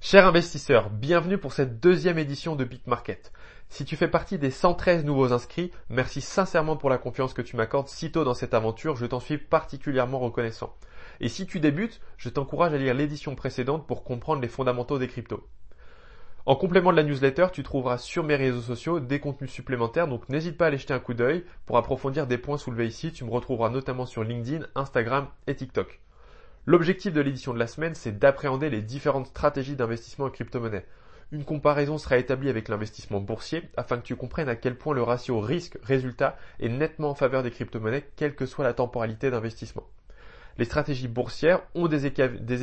Chers investisseurs, bienvenue pour cette deuxième édition de BitMarket. Si tu fais partie des 113 nouveaux inscrits, merci sincèrement pour la confiance que tu m'accordes si tôt dans cette aventure, je t'en suis particulièrement reconnaissant. Et si tu débutes, je t'encourage à lire l'édition précédente pour comprendre les fondamentaux des cryptos. En complément de la newsletter, tu trouveras sur mes réseaux sociaux des contenus supplémentaires, donc n'hésite pas à aller jeter un coup d'œil pour approfondir des points soulevés ici. Tu me retrouveras notamment sur LinkedIn, Instagram et TikTok. L'objectif de l'édition de la semaine, c'est d'appréhender les différentes stratégies d'investissement en crypto-monnaie. Une comparaison sera établie avec l'investissement boursier afin que tu comprennes à quel point le ratio risque-résultat est nettement en faveur des crypto-monnaies, quelle que soit la temporalité d'investissement les stratégies boursières ont des,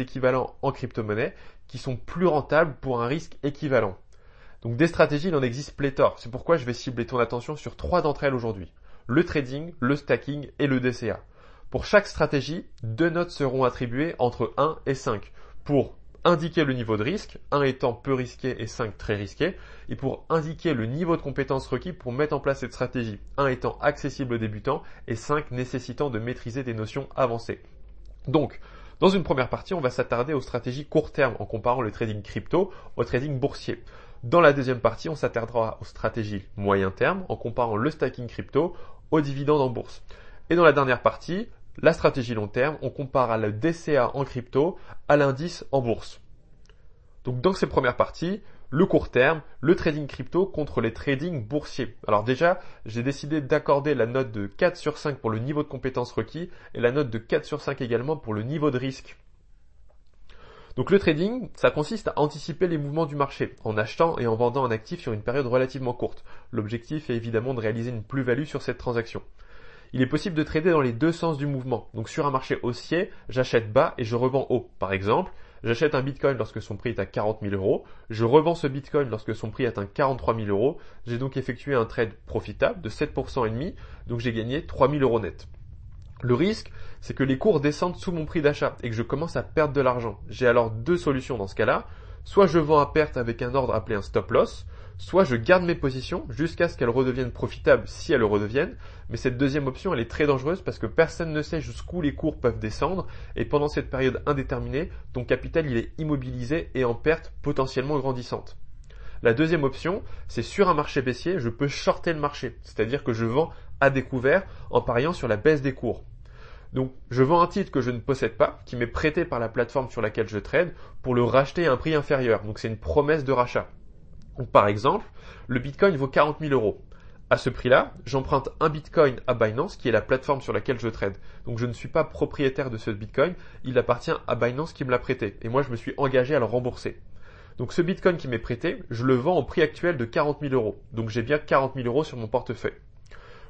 équivalents en crypto-monnaie qui sont plus rentables pour un risque équivalent. Donc des stratégies, il en existe pléthore. C'est pourquoi je vais cibler ton attention sur trois d'entre elles aujourd'hui. Le trading, le stacking et le DCA. Pour chaque stratégie, deux notes seront attribuées entre 1 et 5 pour indiquer le niveau de risque, 1 étant peu risqué et 5 très risqué, et pour indiquer le niveau de compétence requis pour mettre en place cette stratégie, 1 étant accessible aux débutants et 5 nécessitant de maîtriser des notions avancées. Donc, dans une première partie, on va s'attarder aux stratégies court terme en comparant le trading crypto au trading boursier. Dans la deuxième partie, on s'attardera aux stratégies moyen terme en comparant le stacking crypto aux dividendes en bourse. Et dans la dernière partie, la stratégie long terme, on compare le DCA en crypto à l'indice en bourse. Donc dans ces premières parties, le court terme, le trading crypto contre les trading boursiers. Alors déjà, j'ai décidé d'accorder la note de 4 sur 5 pour le niveau de compétence requis et la note de 4 sur 5 également pour le niveau de risque. Donc le trading, ça consiste à anticiper les mouvements du marché en achetant et en vendant un actif sur une période relativement courte. L'objectif est évidemment de réaliser une plus-value sur cette transaction. Il est possible de trader dans les deux sens du mouvement. Donc sur un marché haussier, j'achète bas et je revends haut. Par exemple, J'achète un bitcoin lorsque son prix est à 40 000 euros. Je revends ce bitcoin lorsque son prix atteint 43 000 euros. J'ai donc effectué un trade profitable de 7% et demi. Donc j'ai gagné 3 000 euros net. Le risque, c'est que les cours descendent sous mon prix d'achat et que je commence à perdre de l'argent. J'ai alors deux solutions dans ce cas-là. Soit je vends à perte avec un ordre appelé un stop loss, soit je garde mes positions jusqu'à ce qu'elles redeviennent profitables si elles le redeviennent, mais cette deuxième option elle est très dangereuse parce que personne ne sait jusqu'où les cours peuvent descendre et pendant cette période indéterminée, ton capital il est immobilisé et en perte potentiellement grandissante. La deuxième option, c'est sur un marché baissier, je peux shorter le marché, c'est-à-dire que je vends à découvert en pariant sur la baisse des cours. Donc, je vends un titre que je ne possède pas, qui m'est prêté par la plateforme sur laquelle je trade, pour le racheter à un prix inférieur. Donc, c'est une promesse de rachat. Donc, par exemple, le Bitcoin vaut 40 000 euros. À ce prix-là, j'emprunte un Bitcoin à Binance, qui est la plateforme sur laquelle je trade. Donc, je ne suis pas propriétaire de ce Bitcoin, il appartient à Binance qui me l'a prêté. Et moi, je me suis engagé à le rembourser. Donc, ce Bitcoin qui m'est prêté, je le vends au prix actuel de 40 000 euros. Donc, j'ai bien 40 000 euros sur mon portefeuille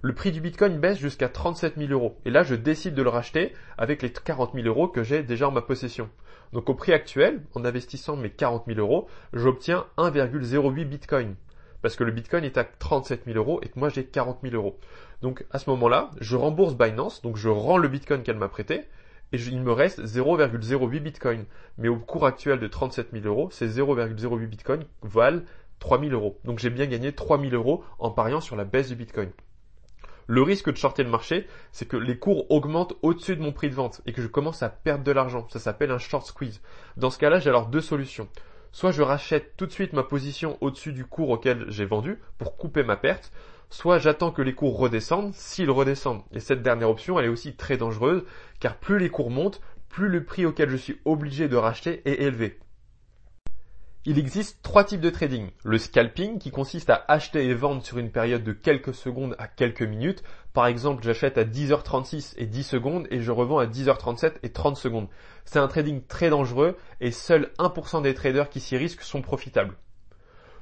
le prix du Bitcoin baisse jusqu'à 37 000 euros. Et là, je décide de le racheter avec les 40 000 euros que j'ai déjà en ma possession. Donc au prix actuel, en investissant mes 40 000 euros, j'obtiens 1,08 Bitcoin. Parce que le Bitcoin est à 37 000 euros et que moi j'ai 40 000 euros. Donc à ce moment-là, je rembourse Binance, donc je rends le Bitcoin qu'elle m'a prêté, et il me reste 0,08 Bitcoin. Mais au cours actuel de 37 000 euros, ces 0,08 Bitcoin valent 3 000 euros. Donc j'ai bien gagné 3 000 euros en pariant sur la baisse du Bitcoin. Le risque de shorter le marché, c'est que les cours augmentent au-dessus de mon prix de vente et que je commence à perdre de l'argent. Ça s'appelle un short squeeze. Dans ce cas-là, j'ai alors deux solutions. Soit je rachète tout de suite ma position au-dessus du cours auquel j'ai vendu pour couper ma perte, soit j'attends que les cours redescendent s'ils redescendent. Et cette dernière option, elle est aussi très dangereuse car plus les cours montent, plus le prix auquel je suis obligé de racheter est élevé. Il existe trois types de trading. Le scalping qui consiste à acheter et vendre sur une période de quelques secondes à quelques minutes. Par exemple, j'achète à 10h36 et 10 secondes et je revends à 10h37 et 30 secondes. C'est un trading très dangereux et seul 1% des traders qui s'y risquent sont profitables.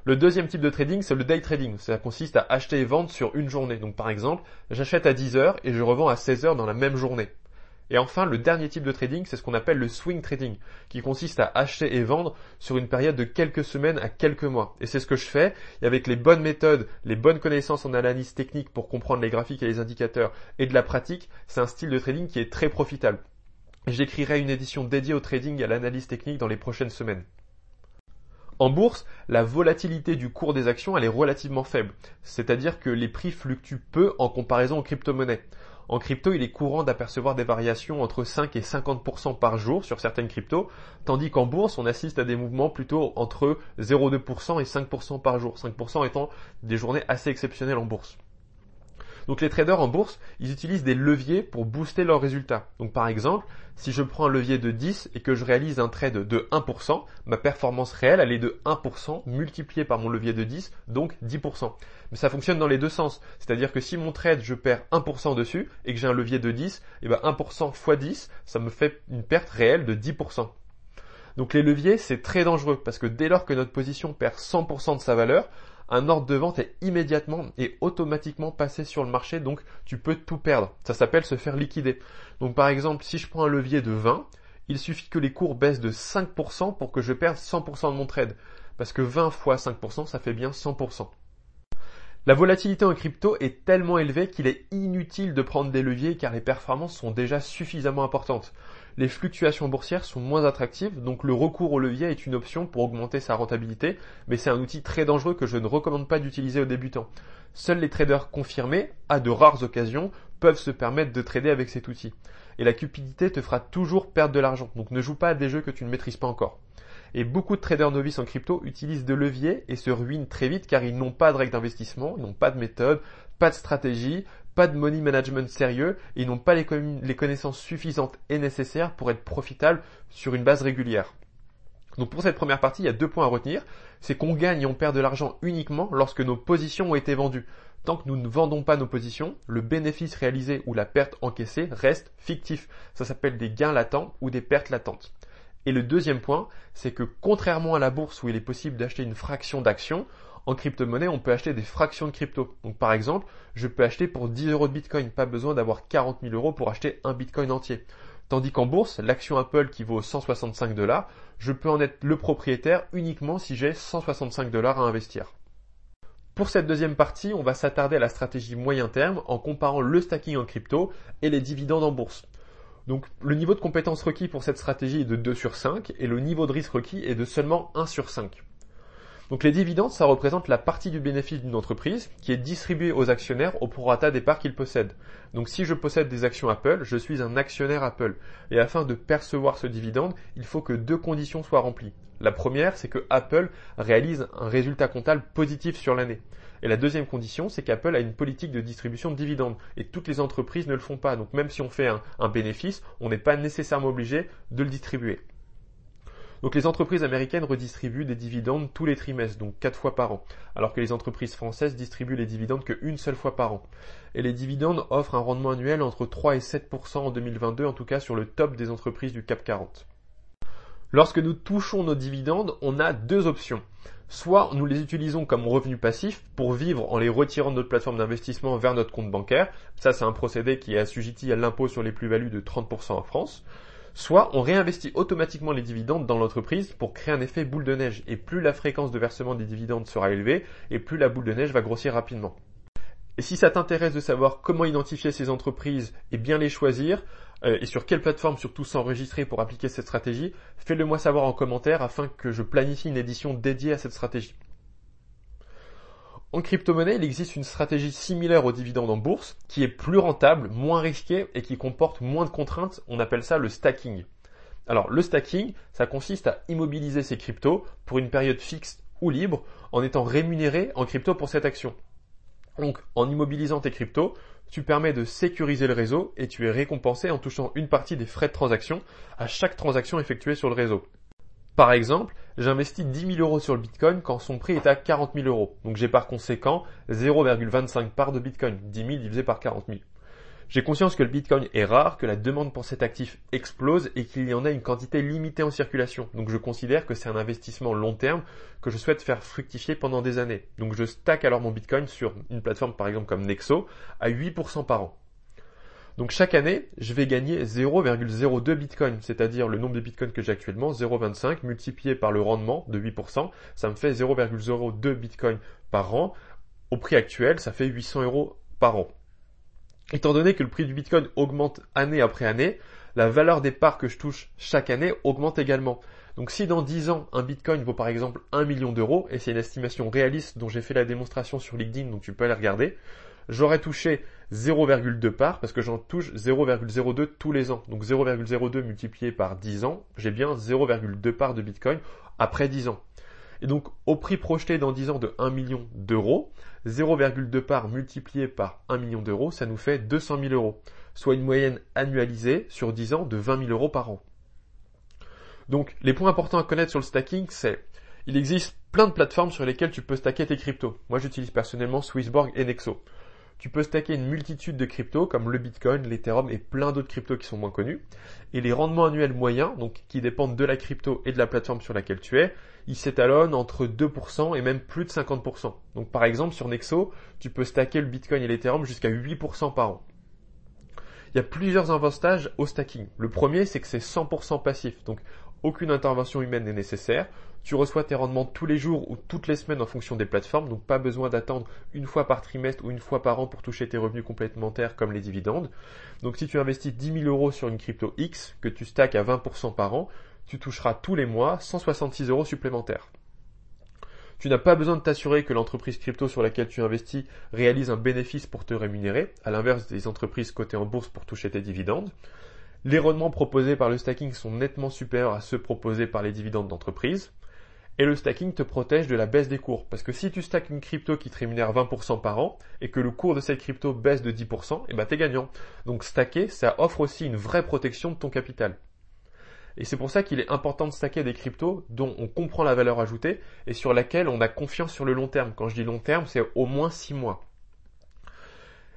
Le deuxième type de trading, c'est le day trading. Ça consiste à acheter et vendre sur une journée. Donc par exemple, j'achète à 10h et je revends à 16h dans la même journée. Et enfin, le dernier type de trading, c'est ce qu'on appelle le swing trading, qui consiste à acheter et vendre sur une période de quelques semaines à quelques mois. Et c'est ce que je fais. Et avec les bonnes méthodes, les bonnes connaissances en analyse technique pour comprendre les graphiques et les indicateurs et de la pratique, c'est un style de trading qui est très profitable. J'écrirai une édition dédiée au trading et à l'analyse technique dans les prochaines semaines. En bourse, la volatilité du cours des actions elle est relativement faible, c'est-à-dire que les prix fluctuent peu en comparaison aux crypto-monnaies. En crypto, il est courant d'apercevoir des variations entre 5 et 50% par jour sur certaines cryptos, tandis qu'en bourse, on assiste à des mouvements plutôt entre 0,2% et 5% par jour, 5% étant des journées assez exceptionnelles en bourse. Donc les traders en bourse, ils utilisent des leviers pour booster leurs résultats. Donc par exemple, si je prends un levier de 10 et que je réalise un trade de 1%, ma performance réelle, elle est de 1% multiplié par mon levier de 10, donc 10%. Mais ça fonctionne dans les deux sens. C'est-à-dire que si mon trade, je perds 1% dessus et que j'ai un levier de 10, et ben 1% x 10, ça me fait une perte réelle de 10%. Donc les leviers, c'est très dangereux parce que dès lors que notre position perd 100% de sa valeur, un ordre de vente est immédiatement et automatiquement passé sur le marché, donc tu peux tout perdre. Ça s'appelle se faire liquider. Donc par exemple, si je prends un levier de 20, il suffit que les cours baissent de 5% pour que je perde 100% de mon trade. Parce que 20 fois 5%, ça fait bien 100%. La volatilité en crypto est tellement élevée qu'il est inutile de prendre des leviers car les performances sont déjà suffisamment importantes les fluctuations boursières sont moins attractives, donc le recours au levier est une option pour augmenter sa rentabilité, mais c'est un outil très dangereux que je ne recommande pas d'utiliser aux débutants. Seuls les traders confirmés, à de rares occasions, peuvent se permettre de trader avec cet outil. Et la cupidité te fera toujours perdre de l'argent, donc ne joue pas à des jeux que tu ne maîtrises pas encore. Et beaucoup de traders novices en crypto utilisent de leviers et se ruinent très vite car ils n'ont pas de règles d'investissement, ils n'ont pas de méthode, pas de stratégie, pas de money management sérieux et ils n'ont pas les, connaissances suffisantes et nécessaires pour être profitables sur une base régulière. Donc pour cette première partie, il y a deux points à retenir. C'est qu'on gagne et on perd de l'argent uniquement lorsque nos positions ont été vendues. Tant que nous ne vendons pas nos positions, le bénéfice réalisé ou la perte encaissée reste fictif. Ça s'appelle des gains latents ou des pertes latentes. Et le deuxième point, c'est que contrairement à la bourse où il est possible d'acheter une fraction d'action, en crypto-monnaie, on peut acheter des fractions de crypto. Donc par exemple, je peux acheter pour 10 euros de Bitcoin, pas besoin d'avoir 40 000 euros pour acheter un Bitcoin entier. Tandis qu'en bourse, l'action Apple qui vaut 165 dollars, je peux en être le propriétaire uniquement si j'ai 165 dollars à investir. Pour cette deuxième partie, on va s'attarder à la stratégie moyen terme en comparant le stacking en crypto et les dividendes en bourse. Donc le niveau de compétence requis pour cette stratégie est de 2 sur 5 et le niveau de risque requis est de seulement 1 sur 5. Donc les dividendes, ça représente la partie du bénéfice d'une entreprise qui est distribuée aux actionnaires au prorata des parts qu'ils possèdent. Donc si je possède des actions Apple, je suis un actionnaire Apple. Et afin de percevoir ce dividende, il faut que deux conditions soient remplies. La première, c'est que Apple réalise un résultat comptable positif sur l'année. Et la deuxième condition, c'est qu'Apple a une politique de distribution de dividendes. Et toutes les entreprises ne le font pas. Donc même si on fait un, un bénéfice, on n'est pas nécessairement obligé de le distribuer. Donc les entreprises américaines redistribuent des dividendes tous les trimestres, donc quatre fois par an, alors que les entreprises françaises distribuent les dividendes qu'une seule fois par an. Et les dividendes offrent un rendement annuel entre 3 et 7% en 2022, en tout cas sur le top des entreprises du CAP 40. Lorsque nous touchons nos dividendes, on a deux options. Soit nous les utilisons comme revenu passif pour vivre en les retirant de notre plateforme d'investissement vers notre compte bancaire. Ça, c'est un procédé qui est assujetti à l'impôt sur les plus-values de 30% en France soit on réinvestit automatiquement les dividendes dans l'entreprise pour créer un effet boule de neige. Et plus la fréquence de versement des dividendes sera élevée, et plus la boule de neige va grossir rapidement. Et si ça t'intéresse de savoir comment identifier ces entreprises et bien les choisir, euh, et sur quelle plateforme surtout s'enregistrer pour appliquer cette stratégie, fais-le moi savoir en commentaire afin que je planifie une édition dédiée à cette stratégie. En crypto-monnaie, il existe une stratégie similaire aux dividendes en bourse, qui est plus rentable, moins risquée et qui comporte moins de contraintes. On appelle ça le stacking. Alors, le stacking, ça consiste à immobiliser ses cryptos pour une période fixe ou libre en étant rémunéré en crypto pour cette action. Donc, en immobilisant tes cryptos, tu permets de sécuriser le réseau et tu es récompensé en touchant une partie des frais de transaction à chaque transaction effectuée sur le réseau. Par exemple, j'investis 10 000 euros sur le Bitcoin quand son prix est à 40 000 euros. Donc j'ai par conséquent 0,25 parts de Bitcoin, 10 000 divisé par 40 000. J'ai conscience que le Bitcoin est rare, que la demande pour cet actif explose et qu'il y en a une quantité limitée en circulation. Donc je considère que c'est un investissement long terme que je souhaite faire fructifier pendant des années. Donc je stack alors mon Bitcoin sur une plateforme par exemple comme Nexo à 8% par an. Donc chaque année, je vais gagner 0,02 Bitcoin, c'est-à-dire le nombre de Bitcoin que j'ai actuellement, 0,25 multiplié par le rendement de 8%, ça me fait 0,02 Bitcoin par an. Au prix actuel, ça fait 800 euros par an. Étant donné que le prix du Bitcoin augmente année après année, la valeur des parts que je touche chaque année augmente également. Donc si dans 10 ans, un Bitcoin vaut par exemple 1 million d'euros, et c'est une estimation réaliste dont j'ai fait la démonstration sur LinkedIn, donc tu peux aller regarder, j'aurais touché 0,2 parts parce que j'en touche 0,02 tous les ans. Donc 0,02 multiplié par 10 ans, j'ai bien 0,2 parts de Bitcoin après 10 ans. Et donc au prix projeté dans 10 ans de 1 million d'euros, 0,2 parts multiplié par 1 million d'euros, ça nous fait 200 000 euros, soit une moyenne annualisée sur 10 ans de 20 000 euros par an. Donc les points importants à connaître sur le stacking, c'est il existe plein de plateformes sur lesquelles tu peux stacker tes cryptos. Moi j'utilise personnellement Swissborg et Nexo tu peux stacker une multitude de cryptos comme le Bitcoin, l'Ethereum et plein d'autres cryptos qui sont moins connus. Et les rendements annuels moyens, donc qui dépendent de la crypto et de la plateforme sur laquelle tu es, ils s'étalonnent entre 2% et même plus de 50%. Donc par exemple sur Nexo, tu peux stacker le Bitcoin et l'Ethereum jusqu'à 8% par an. Il y a plusieurs avantages au stacking. Le premier, c'est que c'est 100% passif. Donc aucune intervention humaine n'est nécessaire. Tu reçois tes rendements tous les jours ou toutes les semaines en fonction des plateformes, donc pas besoin d'attendre une fois par trimestre ou une fois par an pour toucher tes revenus complémentaires comme les dividendes. Donc si tu investis 10 000 euros sur une crypto X que tu stacks à 20% par an, tu toucheras tous les mois 166 euros supplémentaires. Tu n'as pas besoin de t'assurer que l'entreprise crypto sur laquelle tu investis réalise un bénéfice pour te rémunérer, à l'inverse des entreprises cotées en bourse pour toucher tes dividendes. Les rendements proposés par le stacking sont nettement supérieurs à ceux proposés par les dividendes d'entreprise. Et le stacking te protège de la baisse des cours. Parce que si tu stackes une crypto qui te rémunère 20% par an et que le cours de cette crypto baisse de 10%, et eh ben t'es gagnant. Donc stacker, ça offre aussi une vraie protection de ton capital. Et c'est pour ça qu'il est important de stacker des cryptos dont on comprend la valeur ajoutée et sur laquelle on a confiance sur le long terme. Quand je dis long terme, c'est au moins 6 mois.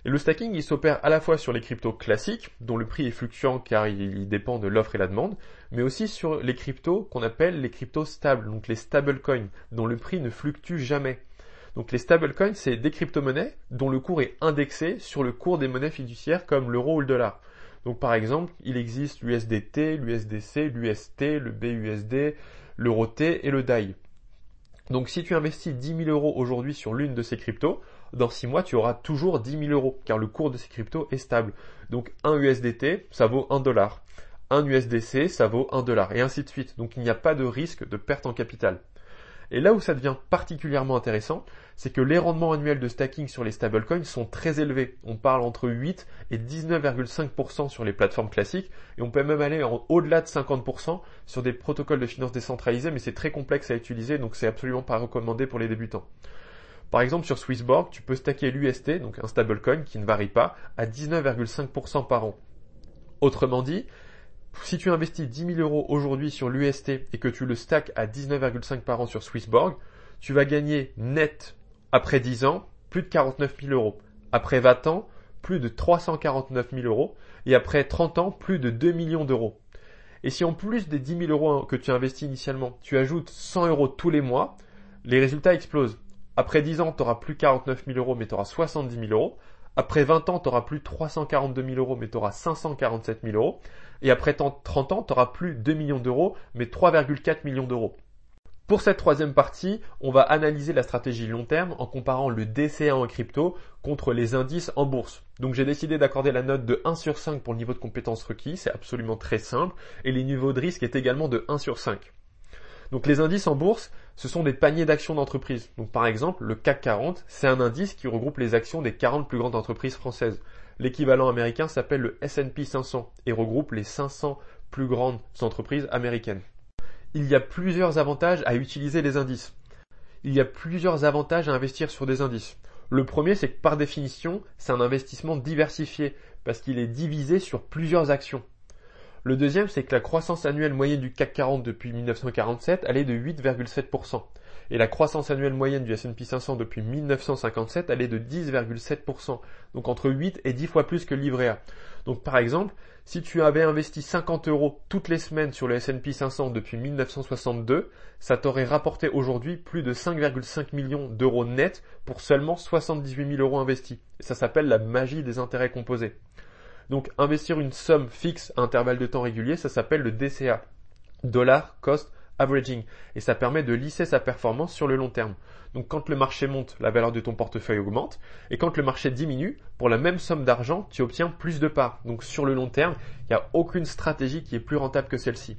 Et le stacking, il s'opère à la fois sur les cryptos classiques, dont le prix est fluctuant car il dépend de l'offre et la demande, mais aussi sur les cryptos qu'on appelle les cryptos stables, donc les stablecoins, dont le prix ne fluctue jamais. Donc les stablecoins, c'est des crypto-monnaies dont le cours est indexé sur le cours des monnaies fiduciaires comme l'euro ou le dollar. Donc par exemple, il existe l'USDT, l'USDC, l'UST, le BUSD, l'euro T et le DAI. Donc si tu investis 10 000 euros aujourd'hui sur l'une de ces cryptos, dans 6 mois, tu auras toujours 10 000 euros, car le cours de ces cryptos est stable. Donc un USDT, ça vaut 1 dollar. Un USDC, ça vaut 1 dollar, et ainsi de suite. Donc il n'y a pas de risque de perte en capital. Et là où ça devient particulièrement intéressant, c'est que les rendements annuels de stacking sur les stablecoins sont très élevés. On parle entre 8 et 19,5% sur les plateformes classiques et on peut même aller au-delà de 50% sur des protocoles de finances décentralisés, mais c'est très complexe à utiliser donc c'est absolument pas recommandé pour les débutants. Par exemple, sur Swissborg, tu peux stacker l'UST, donc un stablecoin qui ne varie pas, à 19,5% par an. Autrement dit, si tu investis 10 000 euros aujourd'hui sur l'UST et que tu le stacks à 19,5 par an sur Swissborg, tu vas gagner net après 10 ans plus de 49 000 euros. Après 20 ans, plus de 349 000 euros. Et après 30 ans, plus de 2 millions d'euros. Et si en plus des 10 000 euros que tu investis initialement, tu ajoutes 100 euros tous les mois, les résultats explosent. Après 10 ans, tu auras plus 49 000 euros, mais tu auras 70 000 euros. Après 20 ans, tu auras plus 342 000 euros, mais tu auras 547 000 euros. Et après 30 ans, tu auras plus 2 millions d'euros, mais 3,4 millions d'euros. Pour cette troisième partie, on va analyser la stratégie long terme en comparant le DCA en crypto contre les indices en bourse. Donc j'ai décidé d'accorder la note de 1 sur 5 pour le niveau de compétence requis, c'est absolument très simple, et les niveaux de risque est également de 1 sur 5. Donc les indices en bourse, ce sont des paniers d'actions d'entreprise. Donc par exemple, le CAC 40, c'est un indice qui regroupe les actions des 40 plus grandes entreprises françaises. L'équivalent américain s'appelle le S&P 500 et regroupe les 500 plus grandes entreprises américaines. Il y a plusieurs avantages à utiliser les indices. Il y a plusieurs avantages à investir sur des indices. Le premier, c'est que par définition, c'est un investissement diversifié parce qu'il est divisé sur plusieurs actions. Le deuxième, c'est que la croissance annuelle moyenne du CAC 40 depuis 1947, elle est de 8,7%. Et la croissance annuelle moyenne du S&P 500 depuis 1957, elle est de 10,7%. Donc entre 8 et 10 fois plus que le livret A. Donc par exemple, si tu avais investi 50 euros toutes les semaines sur le S&P 500 depuis 1962, ça t'aurait rapporté aujourd'hui plus de 5,5 millions d'euros nets pour seulement 78 000 euros investis. ça s'appelle la magie des intérêts composés. Donc investir une somme fixe à intervalle de temps régulier, ça s'appelle le DCA, Dollar Cost Averaging, et ça permet de lisser sa performance sur le long terme. Donc quand le marché monte, la valeur de ton portefeuille augmente, et quand le marché diminue, pour la même somme d'argent, tu obtiens plus de parts. Donc sur le long terme, il n'y a aucune stratégie qui est plus rentable que celle-ci.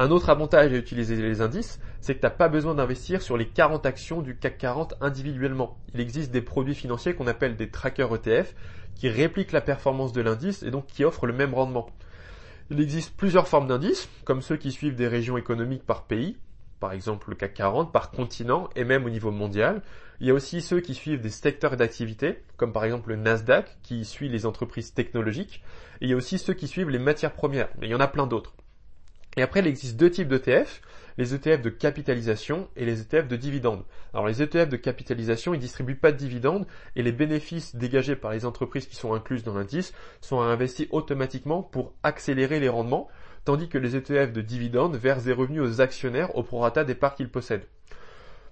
Un autre avantage à utiliser les indices, c'est que tu n'as pas besoin d'investir sur les 40 actions du CAC 40 individuellement. Il existe des produits financiers qu'on appelle des trackers ETF qui répliquent la performance de l'indice et donc qui offrent le même rendement. Il existe plusieurs formes d'indices, comme ceux qui suivent des régions économiques par pays, par exemple le CAC 40, par continent et même au niveau mondial. Il y a aussi ceux qui suivent des secteurs d'activité, comme par exemple le Nasdaq, qui suit les entreprises technologiques. Et il y a aussi ceux qui suivent les matières premières, mais il y en a plein d'autres. Et après, il existe deux types d'ETF, les ETF de capitalisation et les ETF de dividendes. Alors les ETF de capitalisation, ils distribuent pas de dividendes et les bénéfices dégagés par les entreprises qui sont incluses dans l'indice sont investis automatiquement pour accélérer les rendements, tandis que les ETF de dividendes versent des revenus aux actionnaires au prorata des parts qu'ils possèdent.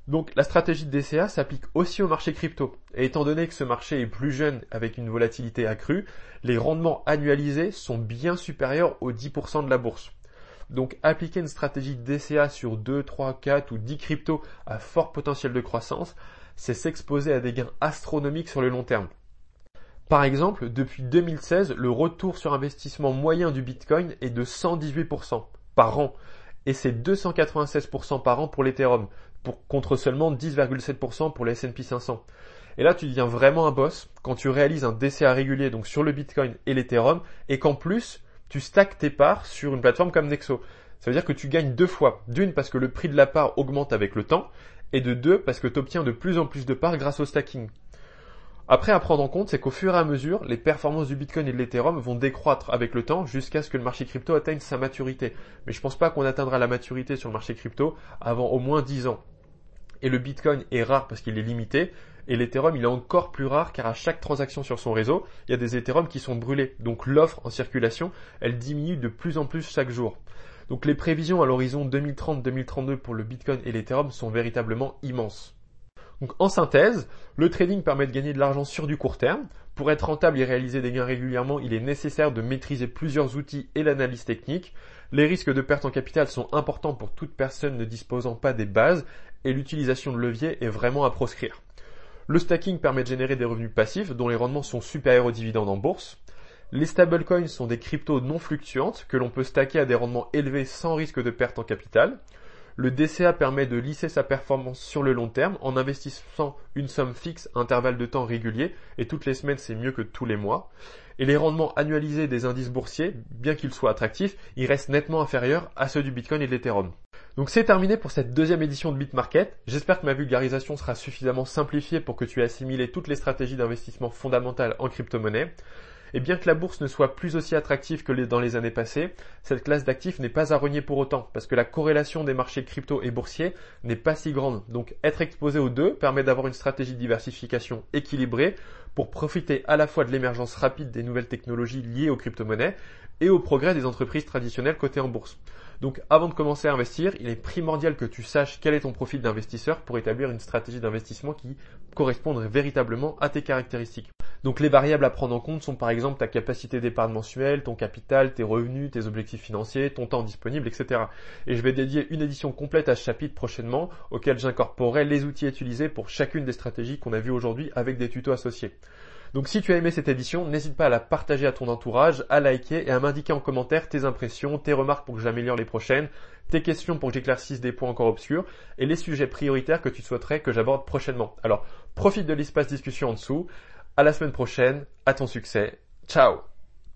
Donc la stratégie de DCA s'applique aussi au marché crypto. Et étant donné que ce marché est plus jeune avec une volatilité accrue, les rendements annualisés sont bien supérieurs aux 10% de la bourse. Donc appliquer une stratégie DCA sur 2, 3, 4 ou 10 cryptos à fort potentiel de croissance, c'est s'exposer à des gains astronomiques sur le long terme. Par exemple, depuis 2016, le retour sur investissement moyen du Bitcoin est de 118% par an et c'est 296% par an pour l'Ethereum, contre seulement 10,7% pour les S&P 500. Et là, tu deviens vraiment un boss quand tu réalises un DCA régulier donc sur le Bitcoin et l'Ethereum et qu'en plus, tu stacks tes parts sur une plateforme comme Nexo. Ça veut dire que tu gagnes deux fois. D'une, parce que le prix de la part augmente avec le temps, et de deux, parce que tu obtiens de plus en plus de parts grâce au stacking. Après, à prendre en compte, c'est qu'au fur et à mesure, les performances du Bitcoin et de l'Ethereum vont décroître avec le temps jusqu'à ce que le marché crypto atteigne sa maturité. Mais je pense pas qu'on atteindra la maturité sur le marché crypto avant au moins 10 ans. Et le Bitcoin est rare parce qu'il est limité, et l'Ethereum, il est encore plus rare car à chaque transaction sur son réseau, il y a des Ethereum qui sont brûlés. Donc l'offre en circulation, elle diminue de plus en plus chaque jour. Donc les prévisions à l'horizon 2030-2032 pour le Bitcoin et l'Ethereum sont véritablement immenses. Donc en synthèse, le trading permet de gagner de l'argent sur du court terme. Pour être rentable et réaliser des gains régulièrement, il est nécessaire de maîtriser plusieurs outils et l'analyse technique. Les risques de perte en capital sont importants pour toute personne ne disposant pas des bases et l'utilisation de levier est vraiment à proscrire. Le stacking permet de générer des revenus passifs dont les rendements sont supérieurs aux dividendes en bourse. Les stablecoins sont des cryptos non fluctuantes que l'on peut stacker à des rendements élevés sans risque de perte en capital. Le DCA permet de lisser sa performance sur le long terme en investissant une somme fixe à intervalle de temps régulier et toutes les semaines c'est mieux que tous les mois. Et les rendements annualisés des indices boursiers, bien qu'ils soient attractifs, ils restent nettement inférieurs à ceux du Bitcoin et de l'Ethereum. Donc c'est terminé pour cette deuxième édition de BitMarket. J'espère que ma vulgarisation sera suffisamment simplifiée pour que tu aies assimilé toutes les stratégies d'investissement fondamentales en crypto-monnaie. Et bien que la bourse ne soit plus aussi attractive que dans les années passées, cette classe d'actifs n'est pas à renier pour autant, parce que la corrélation des marchés crypto et boursiers n'est pas si grande. Donc être exposé aux deux permet d'avoir une stratégie de diversification équilibrée pour profiter à la fois de l'émergence rapide des nouvelles technologies liées aux crypto-monnaies et au progrès des entreprises traditionnelles cotées en bourse. Donc avant de commencer à investir, il est primordial que tu saches quel est ton profil d'investisseur pour établir une stratégie d'investissement qui corresponde véritablement à tes caractéristiques. Donc les variables à prendre en compte sont par exemple ta capacité d'épargne mensuelle, ton capital, tes revenus, tes objectifs financiers, ton temps disponible, etc. Et je vais dédier une édition complète à ce chapitre prochainement auquel j'incorporerai les outils utilisés pour chacune des stratégies qu'on a vues aujourd'hui avec des tutos associés. Donc si tu as aimé cette édition, n'hésite pas à la partager à ton entourage, à liker et à m'indiquer en commentaire tes impressions, tes remarques pour que j'améliore les prochaines, tes questions pour que j'éclaircisse des points encore obscurs et les sujets prioritaires que tu souhaiterais que j'aborde prochainement. Alors profite de l'espace discussion en dessous. À la semaine prochaine, à ton succès. Ciao